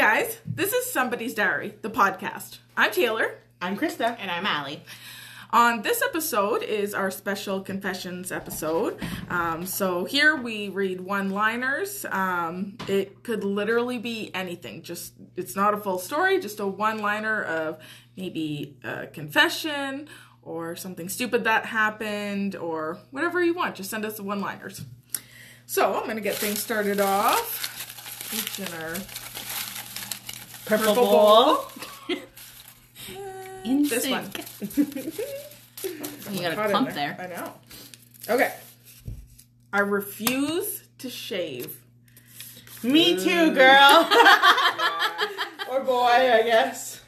guys, this is Somebody's Diary, the podcast. I'm Taylor. I'm Krista. And I'm Allie. On this episode is our special confessions episode. Um, so here we read one-liners. Um, it could literally be anything. Just it's not a full story. Just a one-liner of maybe a confession or something stupid that happened or whatever you want. Just send us the one-liners. So I'm gonna get things started off. Each in our Purple, purple bowl. bowl. In This sync. one. You got a clump there. there. I know. Okay. I refuse to shave. Me too, girl. or boy, I guess.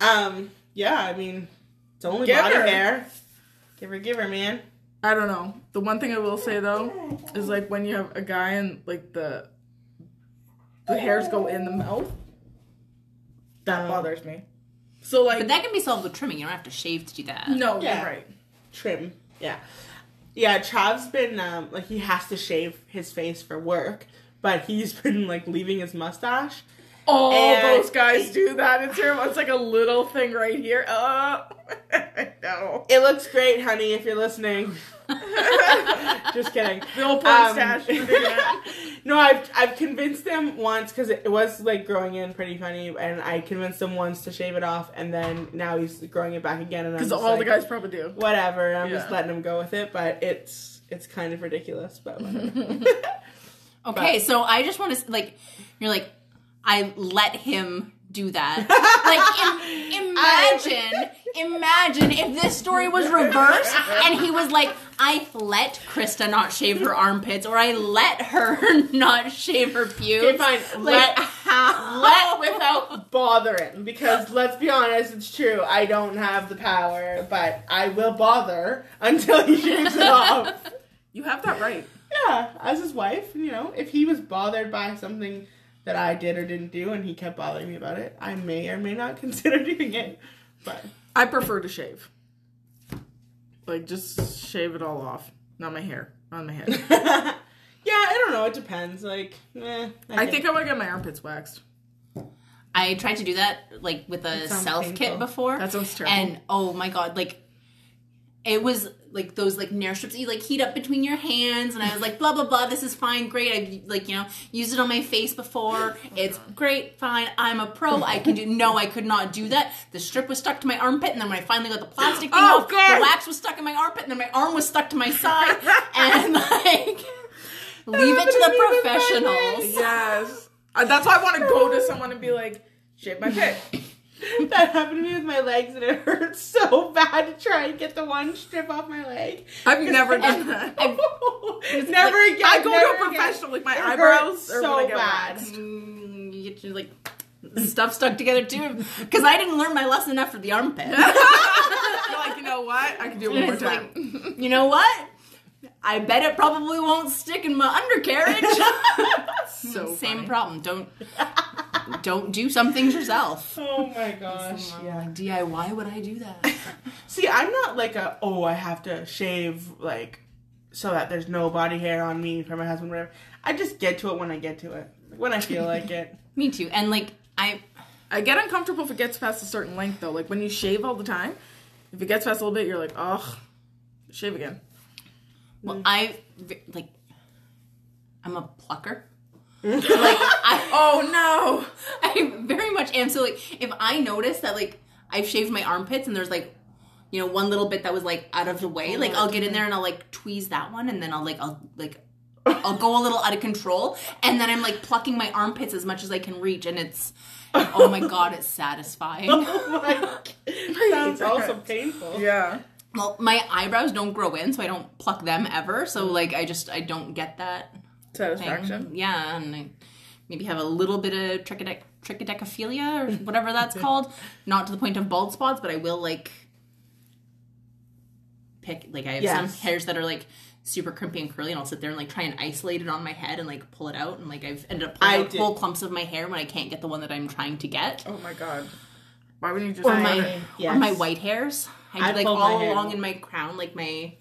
Um, yeah, I mean, it's only Give body her. hair. Give her, give her, man. I don't know. The one thing I will say though is like when you have a guy and like the the hairs go in the mouth, that Um, bothers me. So like But that can be solved with trimming. You don't have to shave to do that. no, Yeah. you're right. Trim. Yeah. Yeah, Trav's been, um, like, he has to shave his face for work, but he's been, like, leaving his mustache. Oh, And- those guys do that. It's terrible. It's like a little thing right here. Uh, I know. It looks great, honey, if you're listening. Just kidding. The old porn Um, stash. we're doing that. no, I've I've convinced them once because it was like growing in pretty funny, and I convinced him once to shave it off, and then now he's growing it back again, and Because all like, the guys probably do. whatever. I'm just letting him go with it, but it's it's kind of ridiculous, but whatever. Okay, so I just want to like you're like I let him do that. like im- imagine, imagine if this story was reversed and he was like, I let Krista not shave her armpits or I let her not shave her pubes. okay, fine. Like let how? let without bothering because let's be honest, it's true. I don't have the power, but I will bother until he shaves it off. You have that right. Yeah, as his wife, you know, if he was bothered by something that I did or didn't do and he kept bothering me about it, I may or may not consider doing it. But I prefer to shave. Like just shave it all off. Not my hair. On my head. yeah, I don't know, it depends. Like, eh, I think I want to get my armpits waxed. I tried to do that like with a self painful. kit before. That sounds terrible. And oh my god, like it was like those like Nair strips that you like heat up between your hands and I was like blah blah blah this is fine great I've like you know used it on my face before it's great fine I'm a pro I can do no I could not do that the strip was stuck to my armpit and then when I finally got the plastic thing Oh, off God. the wax was stuck in my armpit and then my arm was stuck to my side and like leave it to happened to me the professionals Yes. Uh, that's why I want to go to someone and be like, shave my pit. that happened to me with my legs and it hurts so bad to try and get the one strip off my leg. I've never done that. I've, never again. I go to a again. professional, like my It eyebrows so bad. Mm, you get your like stuff stuck together too because I didn't learn my lesson after the armpit. You're like, you know what? I can do it one more It's like, time. you know what? I bet it probably won't stick in my undercarriage. so Same funny. problem. Don't don't do some things yourself. Oh my gosh. Yeah, DIY would I do that? See, I'm not like a oh I have to shave like so that there's no body hair on me for my husband whatever. I just get to it when I get to it. When I feel like it. Me too. And like I I get uncomfortable if it gets past a certain length, though. Like when you shave all the time, if it gets past a little bit, you're like, oh, shave again. well I like I'm a plucker. Like I Oh no! I very much am. So like, if I notice that like I've shaved my armpits and there's like, you know, one little bit that was like out of the way, oh, like I'll get in there and I'll like tweeze that one, and then I'll like I'll like I'll go a little out of control, and then I'm like plucking my armpits as much as I can reach, and it's oh my god, it's satisfying. Oh my sounds also painful. Yeah. Well, my eyebrows don't grow in, so I don't pluck them ever. So mm. like, I just I don't get that thing. Satisfaction. Yeah, and maybe have a little bit of trichodec- trichodecaphilia or whatever that's called. Not to the point of bald spots, but I will like pick like I have some hairs that are like super crimpy and curly, and I'll sit there and like try and isolate it on my head and like pull it out, and like I've ended up pulling whole clumps of my hair when I can't get the one that I'm trying to get. Oh my god. Why wouldn't you just Or my yes. or my white hairs. I I do like all along in my crown, like my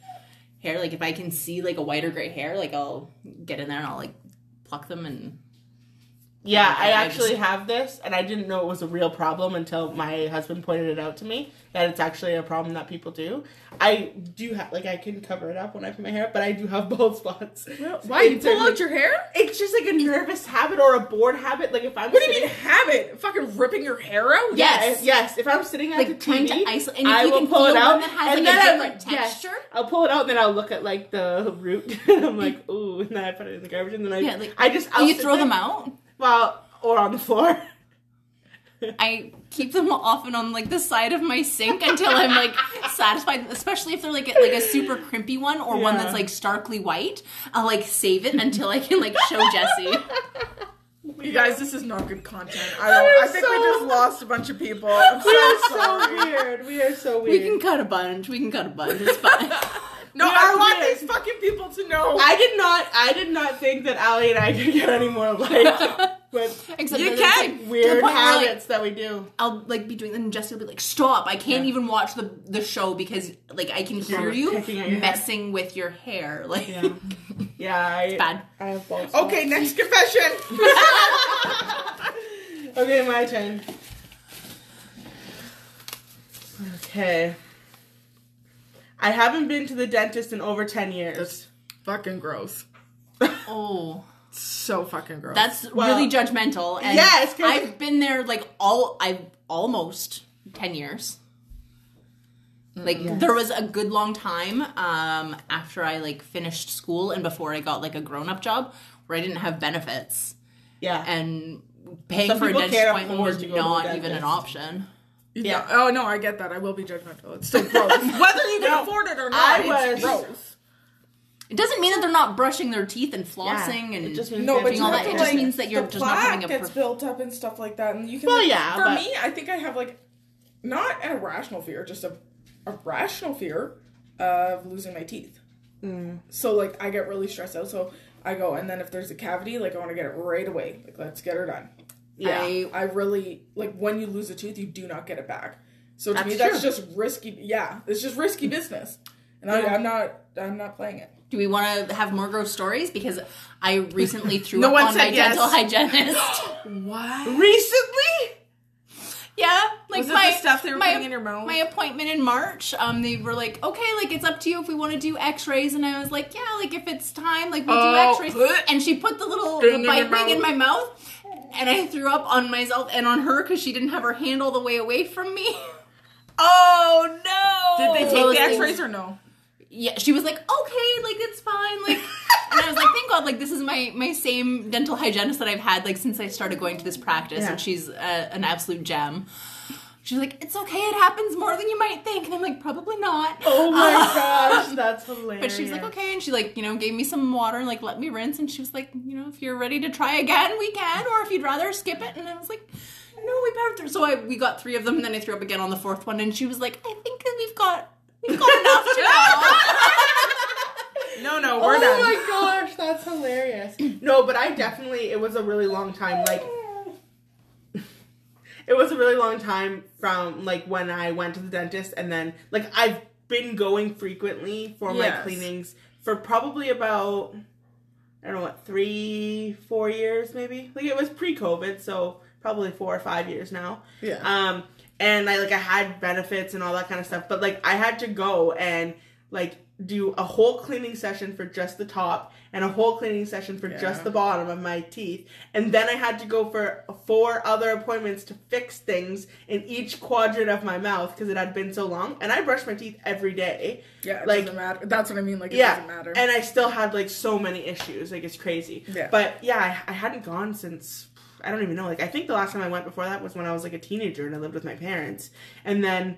hair. Like if I can see like a white or gray hair, like I'll get in there and I'll like pluck them and Yeah, I I actually just- have this, and I didn't know it was a real problem until my husband pointed it out to me that it's actually a problem that people do. I do have like I can cover it up when I put my hair up, but I do have bald spots. Why you pull out your hair? It's just like a nervous habit or a bored habit. Like if I'm What do you mean habit? Fucking ripping your hair out? Yes. Yes, yes. If I'm sitting at Like, the TV, to isolate- and I you will can pull it out, that has, and like, a then I- different yes, texture. I'll pull it out, and then I'll look at like the root, and I'm like, ooh, and then I put it in the garbage, and then I, Yeah, like, I just, I'll you throw them out? Well, or on the floor. I keep them often on like the side of my sink until I'm like satisfied. Especially if they're like a, like a super crimpy one or one that's like starkly white. I'll like save it until I can like show Jesse. You guys, this is not good content. I don't. I think we just lost a bunch of people. I'm We are so so weird. We are so weird. We can cut a bunch. We can cut a bunch. It's fine. No, We I are want weird. these fucking people to know. I did not. I did not think that Allie and I could get any more like with Except You can. like, the weird point where, like, habits that we do. I'll like be doing, and Jesse will be like, "Stop! I can't even watch the the show because like I can hear You're you picking at messing with your hair." Like, Yeah, yeah. I, bad. I have bald spots. okay, next confession. Okay, my turn. Okay. I haven't been to the dentist in over ten years. That's fucking gross. oh. So fucking gross. That's Well- really judgmental. And Yes, 'cause- I've been there like all I've almost ten years. Like there was a good long time um, after I like finished school and before I got like a grown up job where I didn't have benefits yeah. and paying Some for a dentist can't appointment was to go to the not even an option. Yeah. Oh no, I get that. I will be judgmental. It's still gross. Whether you can No, afford it or not, I it's was- gross. It doesn't mean that they're not brushing their teeth and flossing Yeah, and it just means No, but have you all to that- have it to, just means that you're just not having plaque a gets per- built up and stuff like that, and you can. Well, like, yeah, For but- me, I think I have like not an irrational fear, just a, a rational fear of losing my teeth. Mm. So like I get really stressed out. So I go, and then if there's a cavity, like I want to get it right away. Like let's get her done. Yeah. I I really like when you lose a tooth, you do not get it back. So to That's me, that's true. just risky. Yeah, it's just risky business, and I, I'm not I'm not playing it. Do we want to have more gross stories? Because I recently threw No up one on my yes. dental hygienist. What? Recently? yeah, like Was my the stuff they were my, putting in your mouth? My appointment in March. Um, they were like, okay, like it's up to you if we want to do X-rays, and I was like, yeah, like if it's time, like we'll Oh, do X-rays. and she put the little the bite in my mouth, and I threw up on myself and on her because she didn't have her hand all the way away from me. Oh no! Did they take the X-rays or no? yeah, she was like, okay, like it's fine, like. And I was like, thank God, like this is my my same dental hygienist that I've had like since I started going to this practice, Yeah. and she's uh, an absolute gem. She's like, it's okay, it happens more than you might think, and I'm like, probably not. Oh my uh, gosh, that's hilarious. But she was like, okay, and she like, you know, gave me some water and like let me rinse, and she was like, you know, if you're ready to try again, we can, or if you'd rather skip it, and I was like, no, we powered through. So I we got three of them, and then I threw up again on the fourth one, and she was like, I think that we've got we've got enough to go. No, no, we're oh done. Oh my gosh, that's hilarious. No, but I definitely it was a really long time. Like it was a really long time from like when I went to the dentist and then like I've been going frequently for my cleanings for probably about I don't know what three four years maybe? Like it was pre COVID so probably four or five years now. Yeah. um and I like I had benefits and all that kind of stuff but like I had to go and like do a whole cleaning session for just the top and a whole cleaning session for Yeah. just the bottom of my teeth and then I had to go for four other appointments to fix things in each quadrant of my mouth because it had been so long and I brush my teeth every day yeah, it like- doesn't matter. That's what I mean. Like it yeah doesn't matter. and I still had like so many issues like it's crazy Yeah. but yeah I, I hadn't gone since I don't even know like I think the last time I went before that was when I was like a teenager and I lived with my parents and then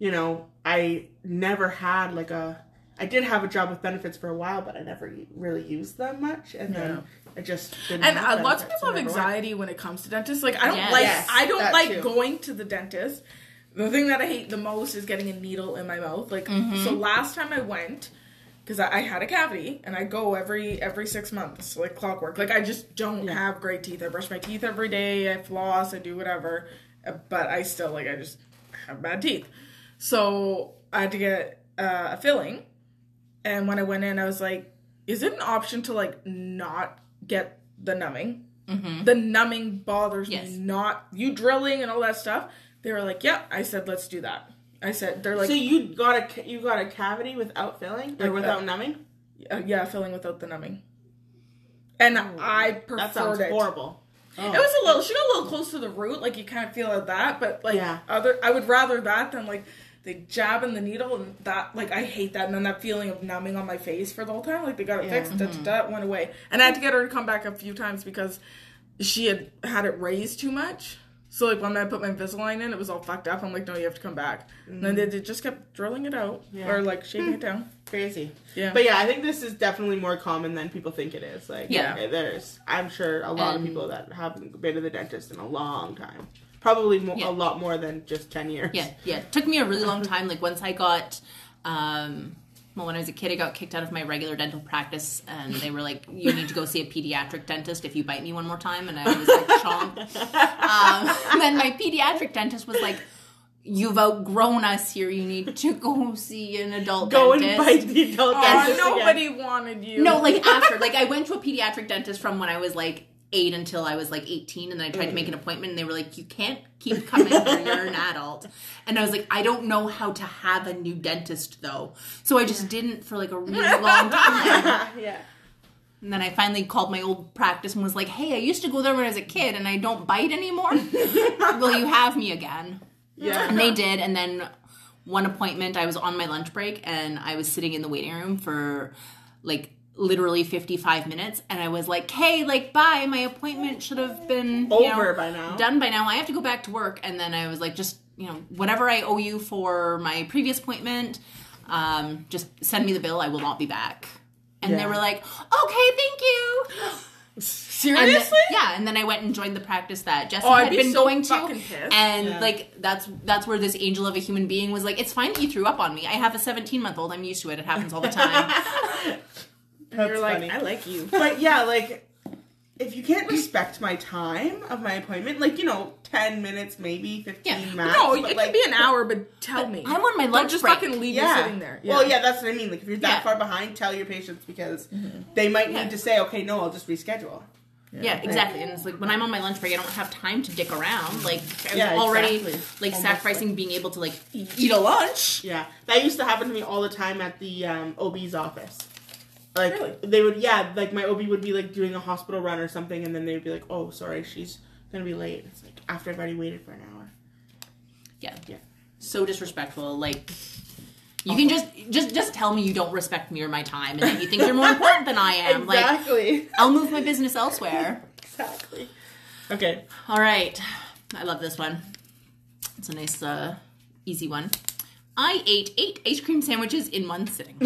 you know I never had like a I did have a job with benefits for a while but I never really used them much and then I just didn't and have uh, lots of benefits people have and never went. anxiety when it comes to dentists. Like I don't Yes. like Yes, I don't like too. going to the dentist. The thing that I hate the most is getting a needle in my mouth. Like so, last time I went because I, I had a cavity and I go every every six months like clockwork. Like I just don't have great teeth. I brush my teeth every day. I floss. I do whatever, uh, but I still like I just have bad teeth. So I had to get uh, a filling, and when I went in, I was like, "Is it an option to like not get the numbing?" the numbing bothers Yes. me. Not you drilling and all that stuff. They were like, "Yep." I said, "Let's do that." I said, "They're like, so you got a you got a cavity without filling or Like without that. numbing? uh, yeah, filling without the numbing." And I preferred Oh, That sounds it. horrible. It was a little. She got a little close to the root, like you kind of feel of that. But like Yeah. other, I would rather that than like they jab in the needle and that. Like I hate that, and then that feeling of numbing on my face for the whole time. Like they got it Yeah. fixed, da, da, mm-hmm. da, it went away, and I had to get her to come back a few times because she had had it raised too much. So like when I put my Invisalign in, it was all fucked up. I'm like, no, you have to come back. And then they, mm-hmm. they just kept drilling it out Yeah. or like shaving it down. crazy. Yeah. But yeah, I think this is definitely more common than people think it is. Like, Yeah. yeah, there's, I'm sure a lot of people that haven't been to the dentist in a long time. Probably mo- Yeah. a lot more than just 10 years. Yeah, yeah. It took me a really long time. Like once I got, um, well, when I was a kid, I got kicked out of my regular dental practice, and they were like, "You need to go see a pediatric dentist if you bite me one more time." And I was like, "Chomp." Um, and then my pediatric dentist was like. You've outgrown us here. You need to go see an adult dentist. Go and dentist. bite the adult Oh, dentist again. nobody wanted you. No, like after, like I went to a pediatric dentist from when I was like eight until I was like eighteen, and then I tried to make an mm. appointment, and they were like, "You can't keep coming here. You're an adult." And I was like, "I don't know how to have a new dentist though," so I just didn't for like a really long time. yeah. And then I finally called my old practice and was like, "Hey, I used to go there when I was a kid, and I don't bite anymore. Will you have me again?" Yeah. And they did. And then one appointment, I was on my lunch break and I was sitting in the waiting room for like literally 55 minutes. And I was like, hey, like, bye. My appointment should have been Over know, by now. Done by now. I have to go back to work. And then I was like, just, you know, whatever I owe you for my previous appointment, um, just send me the bill. I will not be back. And they were like, okay, thank you. And seriously. then, yeah, and then I went and joined the practice that Jesse Oh, had be been so going to, pissed. and Yeah. like that's that's where this angel of a human being was like, "It's fine that you threw up on me. I have a 17 month old. I'm used to it. It happens all the time." That's You're like, funny. I like you. but yeah, like if you can't respect my time of my appointment, like you know, ten minutes, maybe fifteen Yeah. max. No, but it like, could be an hour, but tell me. I'm on my Don't just break. fucking leave yeah. you sitting there. Well, yeah, that's what I mean. Like if you're that Yeah. far behind, tell your patients because they might Yeah. need to say, okay, no, I'll just reschedule. yeah, exactly. And it's like when I'm on my lunch break, I don't have time to dick around. Like I'm Yeah, already exactly. like Almost sacrificing being able to like eat a lunch. Yeah, that used to happen to me all the time at the um, OB's office. Like Really? they would, yeah, like my OB would be like doing a hospital run or something, and then they'd be like, "Oh, sorry, she's gonna be late." It's like after I've already waited for an hour. Yeah, Yeah. So disrespectful. Like. You can just just just tell me you don't respect me or my time, and that you think you're more important than I am. Like exactly. I'll move my business elsewhere. exactly. Okay. All right. I love this one. It's a nice, uh, easy one. I ate eight ice cream sandwiches in one sitting.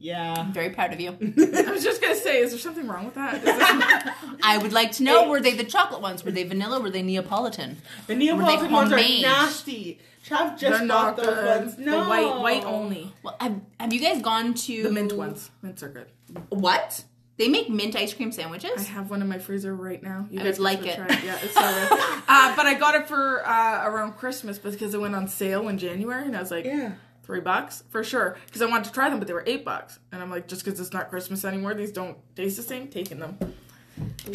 Yeah. I'm very proud of you. I was just gonna say, is there something wrong with that? Is there- I would like to know were they the chocolate ones? Were they vanilla? Were they Neapolitan? The Neapolitan ones are nasty. Trav just They're bought not those good. ones. No. The white, white only. Well, have, have you guys gone to The mint ones. Mints are good. What? They make mint ice cream sandwiches? I have one in my freezer right now. You I guys would like should it. try Yeah, it's so good. uh, but I got it for uh, around Christmas because it went on sale in January, and I was like, Yeah. Three bucks for sure because I wanted to try them, but they were eight bucks, and I'm like, just because it's not Christmas anymore, these don't taste the same. Taking them.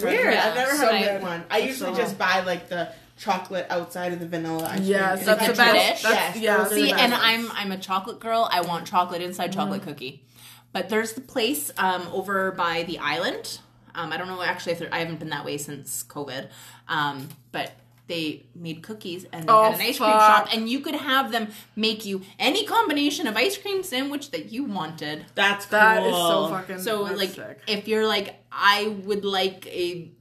Weird. Yeah, I've never so had a I- mint one. I usually so- just buy like the chocolate outside of the vanilla ice cream. Yes, that's a the best. That's- Yes, yeah, those the See, and. I'm I'm a chocolate girl. I want chocolate inside chocolate cookie. But there's the place um, over by the island. Um, I don't know actually if there, I haven't been that way since COVID. Um, but they made cookies and they Oh, had an ice cream shop, and you could have them make you any combination of ice cream sandwich that you wanted. That's cool. That is so fucking. So that's like, sick. if you're like, I would like a,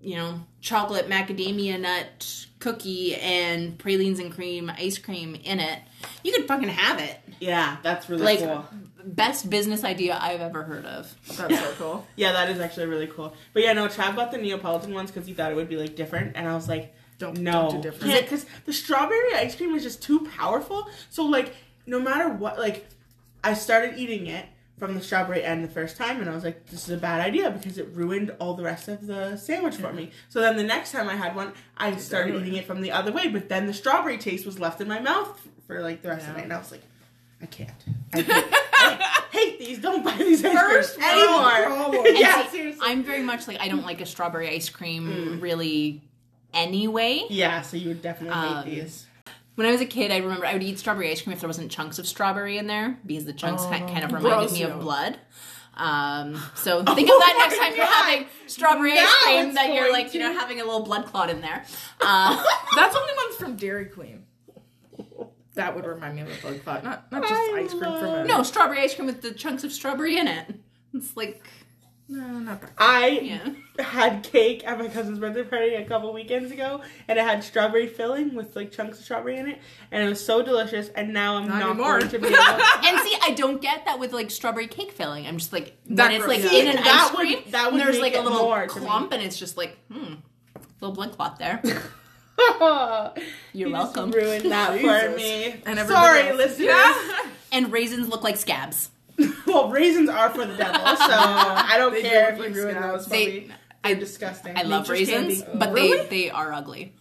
you know, chocolate macadamia nut cookie and pralines and cream ice cream in it, you could fucking have it. Yeah, that's really Like, cool. best business idea I've ever heard of. that's so cool. Yeah, that is actually really cool. But yeah, no, Trav bought the Neapolitan ones because he thought it would be like different, and I was like, Don't no, don't do different. Yeah, because the strawberry ice cream is just too powerful. So like, no matter what, like, I started eating it from the strawberry end the first time, and I was like, this is a bad idea because it ruined all the rest of the sandwich for me. So then the next time I had one, I started Exactly. eating it from the other way, but then the strawberry taste was left in my mouth for like the rest of the night, and I was like, I can't. I can't. I hate these. Don't buy these ice First anymore. yeah, see, seriously. I'm very much like I don't like a strawberry ice cream Mm. really anyway. yeah, so you would definitely Um, hate these. When I was a kid, I remember I would eat strawberry ice cream if there wasn't chunks of strawberry in there because the chunks ki- kind of reminded gross me you. of blood. Um, so think of that Oh next my time you're having strawberry Now ice cream that you're going like, you know, having a little blood clot in there. Uh, That's only ones from Dairy Queen. That would remind me of a blood clot, not not just I ice cream from a no, strawberry ice cream with the chunks of strawberry in it. It's like, no, not that. I yeah. had cake at my cousin's birthday party a couple weekends ago, and it had strawberry filling with like chunks of strawberry in it, and it was so delicious. And now I'm Not not, anymore. going to be able. And see, I don't get that with like strawberry cake filling. I'm just like That when it's like Yeah. in an That ice would- cream, that and would there's like a little more clump, and it's just like, hmm, little blood clot there. You're You just welcome. ruined that for me. And everybody Sorry, listeners. Yeah. And raisins look like scabs. well, raisins are for the devil, so I don't They do care if look you ruin those for They- me. They're disgusting. I love Nature's raisins, candy. but Really? they they are ugly.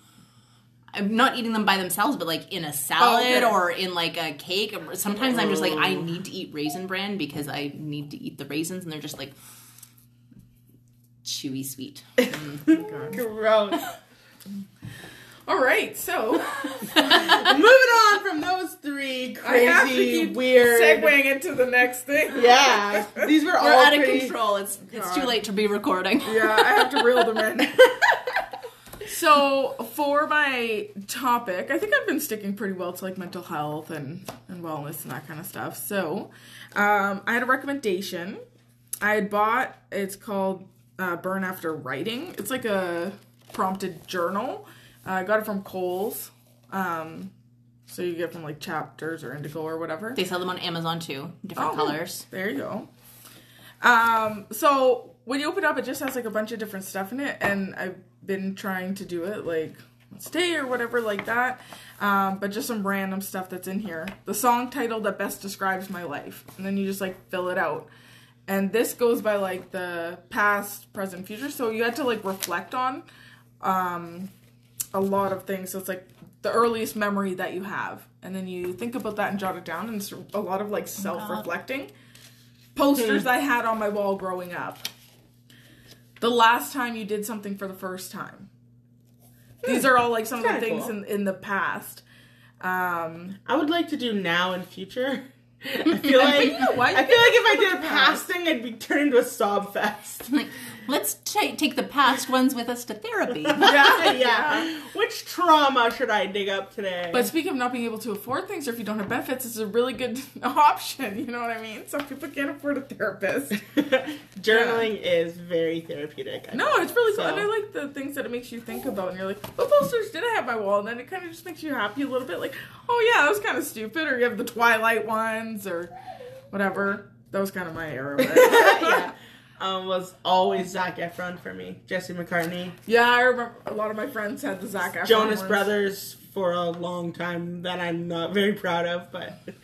I'm not eating them by themselves, but like in a oh, salad okay. or in like a cake. Sometimes I'm just like, I oh. need to eat raisin bran because I need to eat the raisins, and they're just like chewy sweet. Mm. Gross. All right, so Moving on from those three I have to crazy, keep weird. segueing into the next thing. Yeah, these were We're all out of pretty. control. It's it's too late to be recording. Yeah, I have to reel them in. so for my topic, I think I've been sticking pretty well to like mental health and, and wellness and that kind of stuff. So um, I had a recommendation. I had bought it's called uh, Burn After Writing. It's like a prompted journal. Uh, I got it from Coles. Um, so you get from like Chapters or Indigo or whatever. They sell them on Amazon too, different Oh, colors. There you go. Um, so when you open it up, it just has like a bunch of different stuff in it, and I've been trying to do it like stay or whatever like that. Um, but just some random stuff that's in here. The song title that best describes my life, and then you just like fill it out. And this goes by like the past, present, future. So you had to like reflect on um, a lot of things. So it's like the earliest memory that you have, and then you think about that and jot it down. And it's a lot of like self-reflecting posters I had on my wall growing up. The last time you did something for the first time. These are all like some of the Kinda things cool. in in the past. Um, I would like to do now and future. I feel like you know what? You I feel like if I did a past thing, I'd be turned into a sob fest. Like, let's ta take the past ones with us to therapy. yeah, yeah. Which trauma should I dig up today? but speaking of not being able to afford things, or if you don't have benefits, it's a really good option. You know what I mean? Some people can't afford a therapist. journaling is very therapeutic. I No, think. it's really cool. And I like the things that it makes you think about. And you're like, what posters did I have my wall? And then it kind of just makes you happy a little bit. Like, oh yeah, that was kind of stupid. Or you have the Twilight ones or whatever. That was kind of my era. But yeah. Um, was always Zac Efron for me. Jesse McCartney. yeah, I remember a lot of my friends had the Zac Efron Jonas ones. Brothers for a long time that I'm not very proud of, but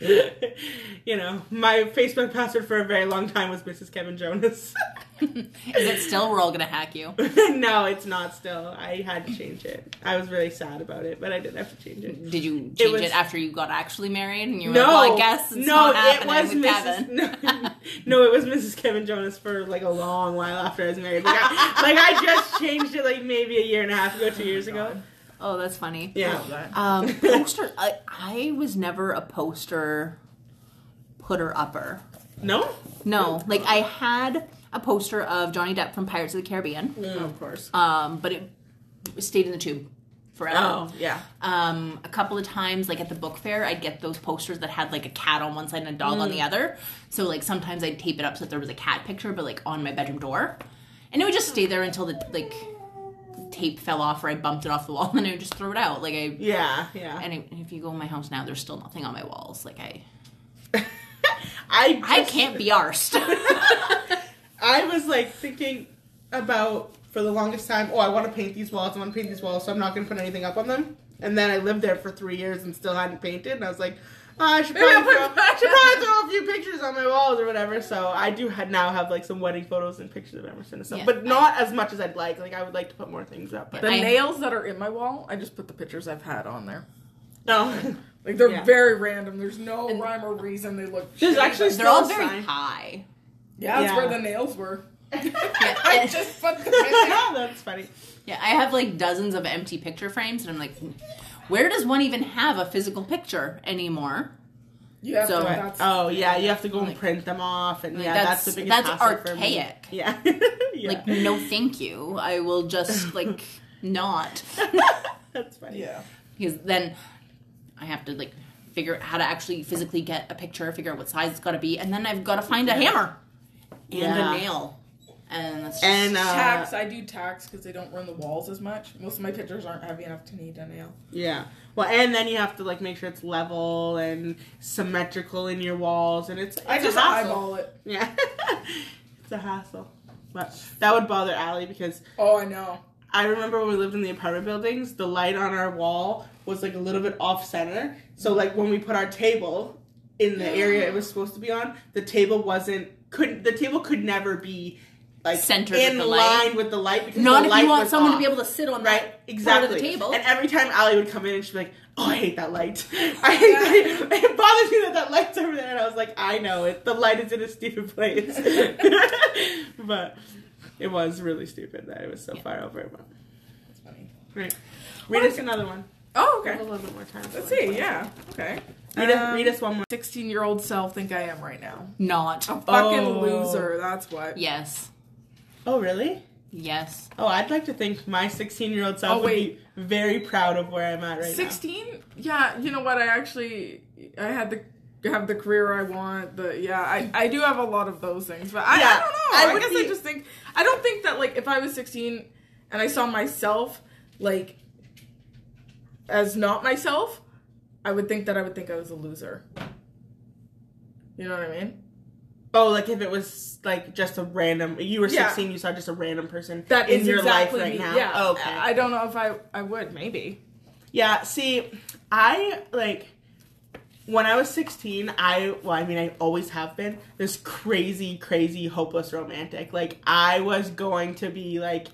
you know, my Facebook password for a very long time was Mrs. Kevin Jonas. Is it still? We're all gonna hack you. no, it's not still. I had to change it. I was really sad about it, but I did have to change it. Did you change it, was- after you got actually married? And you were No, like, well, I guess it's no, it was Mrs. Kevin. No, no, it was Mrs. Kevin Jonas for like a long while after I was married. Like I, like I just changed it like maybe a year and a half ago, two oh years ago. Oh, that's funny. Yeah. Um, poster. I, I was never a poster putter upper. No. No, like I had a poster of Johnny Depp from Pirates of the Caribbean, Oh, of course. um, but it stayed in the tube forever. Oh yeah. Um, a couple of times, like at the book fair, I'd get those posters that had like a cat on one side and a dog on the other. So like sometimes I'd tape it up so that there was a cat picture, but like on my bedroom door, and it would just stay there until the like tape fell off or I bumped it off the wall, and then I would just throw it out. Like I Yeah, yeah. and if- you go in my house now, there's still nothing on my walls. Like I, I I can't be arsed. I was like thinking about for the longest time. Oh, I want to paint these walls. I want to paint these walls, so I'm not going to put anything up on them. And then I lived there for three years and still hadn't painted. And I was like, Uh, I should Maybe probably, I'll throw, put- should probably throw a few pictures on my walls or whatever. So I do ha- now have like some wedding photos and pictures of Emerson and stuff, Yeah. but not as much as I'd like. Like I would like to put more things up. But The I- nails that are in my wall, I just put the pictures I've had on there. no, Like they're Yeah. very random. There's no rhyme or reason. They look. There's shitty, actually but- They're all very sign. high. yeah, that's Yeah. where the nails were. I and- just put them in there. That's funny. Yeah, I have like dozens of empty picture frames, and I'm like, where does one even have a physical picture anymore? You have So- to. That's, Oh yeah, you have to go and print them off, and Like, yeah, that's- that's, the biggest that's hassle for me. archaic. Yeah, yeah. Like, no, thank you. I will just like not that's funny. yeah. because then I have to like figure out how to actually physically get a picture, figure out what size it's got to be, and then I've got to find a hammer and Yeah. a nail, and that's just, And uh, Tax. I do tax because they don't run the walls as much. Most of my pictures aren't heavy enough to need a nail. yeah, well, and then you have to like make sure it's level and symmetrical in your walls, and it's, it's I a just hassle. eyeball it. Yeah, it's a hassle. But that would bother Allie because Oh, I know. I remember when we lived in the apartment buildings, the light on our wall was like a little bit off center. So like when we put our table in the area it was supposed to be on, the table wasn't couldn't the table could never be like Centered in with the line with the light because not the if light you want someone off. to be able to sit on Right, that exactly. part of the table. And every time Allie would come in and she'd be like, "Oh, I hate that light. I hate that. It bothers me that that light's over there." And I was like, "I know it. The light is in a stupid place." but it was really stupid that it was so far over. But That's funny. right, read us another one. Oh, okay. a little bit more time. Let's see. Yeah. Okay. Read, us, Um, read us one more. 16 year old self think I am right now. not. A fucking Oh. loser. That's what. Yes, Oh, really? yes. Oh, I'd like to think my 16 year old self Oh, would wait. be very proud of where I'm at right 16? Yeah. You know what? I actually I had the have the career I want. The yeah. I I do have a lot of those things, but I, Yeah, I don't know. I I, would guess I just think I don't think that like if I was 16 and I saw myself like as not myself, I would think that I would think I was a loser. You know what I mean? Oh, like if it was like just a random, you were Yeah. 16, you saw just a random person That in is your exactly life right me. now. Yeah. Oh, okay. I don't know if I I would maybe. Yeah, see, I like when I was 16, I well, I mean, I always have been this crazy, crazy, hopeless romantic. Like I was going to be like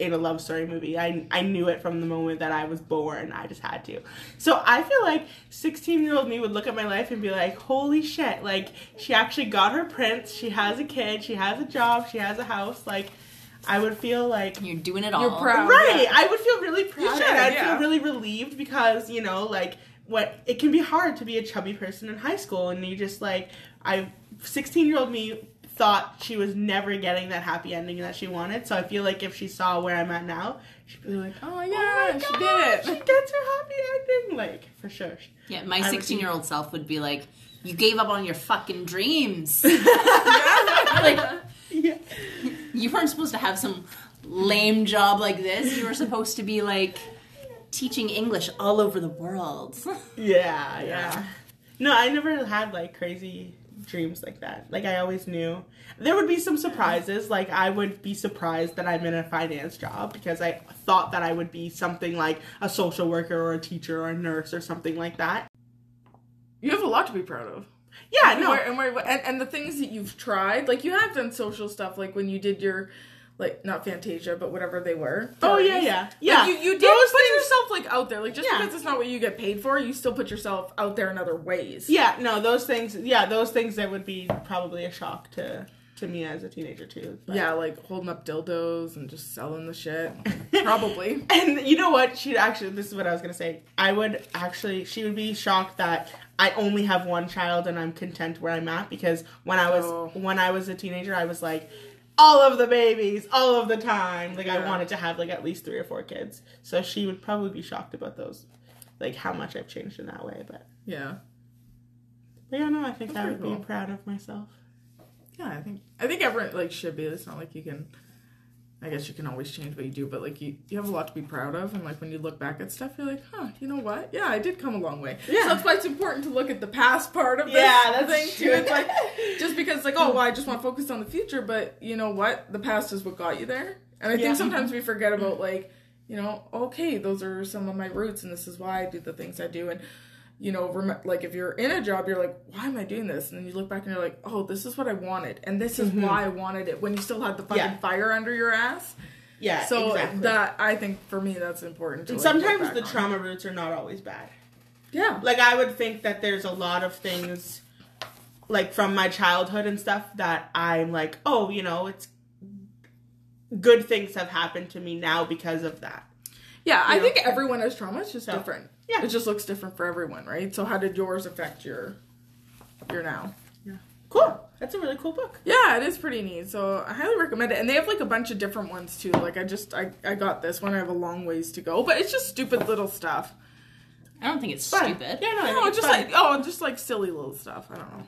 in a love story movie. I I knew it from the moment that I was born. I just had to. So I feel like 16 year old me would look at my life and be like, holy shit! Like she actually got her prince. She has a kid. She has a job. She has a house. Like. I would feel like You're doing it all. You're proud. right yeah. i would feel really proud should, i'd yeah. feel really relieved because you know like what it can be hard to be a chubby person in high school and you just like i 16 year old me thought she was never getting that happy ending that she wanted so i feel like if she saw where i'm at now she'd be like Oh oh yeah, my she God, did she it. gets her happy ending like for sure Yeah, my 16 year old self would be like, "You gave up on your fucking dreams. Like yeah you weren't supposed to have some lame job like this. You were supposed to be like teaching English all over the world." Yeah, yeah. No, I never had like crazy dreams like that. Like I always knew there would be some surprises. Like I would be surprised that I'm in a finance job because I thought that I would be something like a social worker or a teacher or a nurse or something like that. You have a lot to be proud of. Yeah, And no. where- and, where- and and the things that you've tried, like you have done social stuff, like when you did your, like not Fantasia, but whatever they were. Oh yeah, parties. yeah, Like, yeah. you you did Those put things- yourself like out there, like just Yeah. because it's not what you get paid for, you still put yourself out there in other ways. Yeah, no, those things. Yeah, those things that would be probably a shock to to me as a teenager too. but- Yeah, like holding up dildos and just selling the shit. Probably. And you know what? She'd actually, this is what I was gonna say. I would actually, she would be shocked that I only have one child and I'm content where I'm at because when I was Oh. when I was a teenager, I was like all of the babies, all of the time. Like I wanted to have like at least three or four kids. So she would probably be shocked about those, like how much I've changed in that way. But, Yeah. but yeah, no, I think That's I would pretty be proud of myself. Yeah, I think I think everyone like should be. It's not like you can. I guess you can always change what you do, but like you, you have a lot to be proud of, and like when you look back at stuff, you're like, huh, you know what? Yeah, I did come a long way. Yeah. So that's why it's important to look at the past part of this Yeah, that's thing true. too. It's like just because it's like, oh, well, I just want to focus on the future, but you know what? The past is what got you there, and I Yeah. think sometimes we forget about like, you know, okay, those are some of my roots, and this is why I do the things I do, and you know, rem- like if you're in a job, you're like, why am I doing this? And then you look back and you're like, oh, this is what I wanted, and this is mm-hmm. why I wanted it. When you still had the fucking Yeah. fire under your ass. Yeah, So exactly. that I think for me that's important. To and like, sometimes the on. trauma roots are not always bad. Yeah. Like I would think that there's a lot of things like from my childhood and stuff that I'm like, oh, you know, it's good things have happened to me now because of that. Yeah, I know? think everyone has trauma. It's just So, different. Yeah. It just looks different for everyone, right? So how did yours affect your your now? Yeah. Cool. That's a really cool book. Yeah, it is pretty neat. So I highly recommend it. And they have like a bunch of different ones too. Like I just I, I got this one. I have a long ways to go, but it's just stupid little stuff. I don't think it's Fun. stupid. Yeah, no, No, just fun. like oh, just like silly little stuff. I don't know.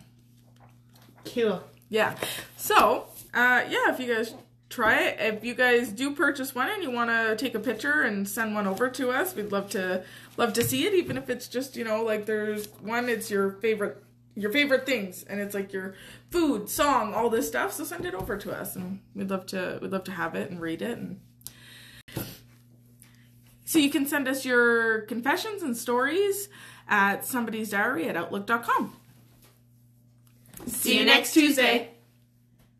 cool. Yeah. So, uh, yeah, if you guys try it, if you guys do purchase one and you want to take a picture and send one over to us, we'd love to love to see it. Even if it's just you know like there's one, it's your favorite your favorite things, and it's like your food, song, all this stuff. So send it over to us, and we'd love to we'd love to have it and read it and. So you can send us your confessions and stories at somebody's diary at outlook.com. See you next Tuesday.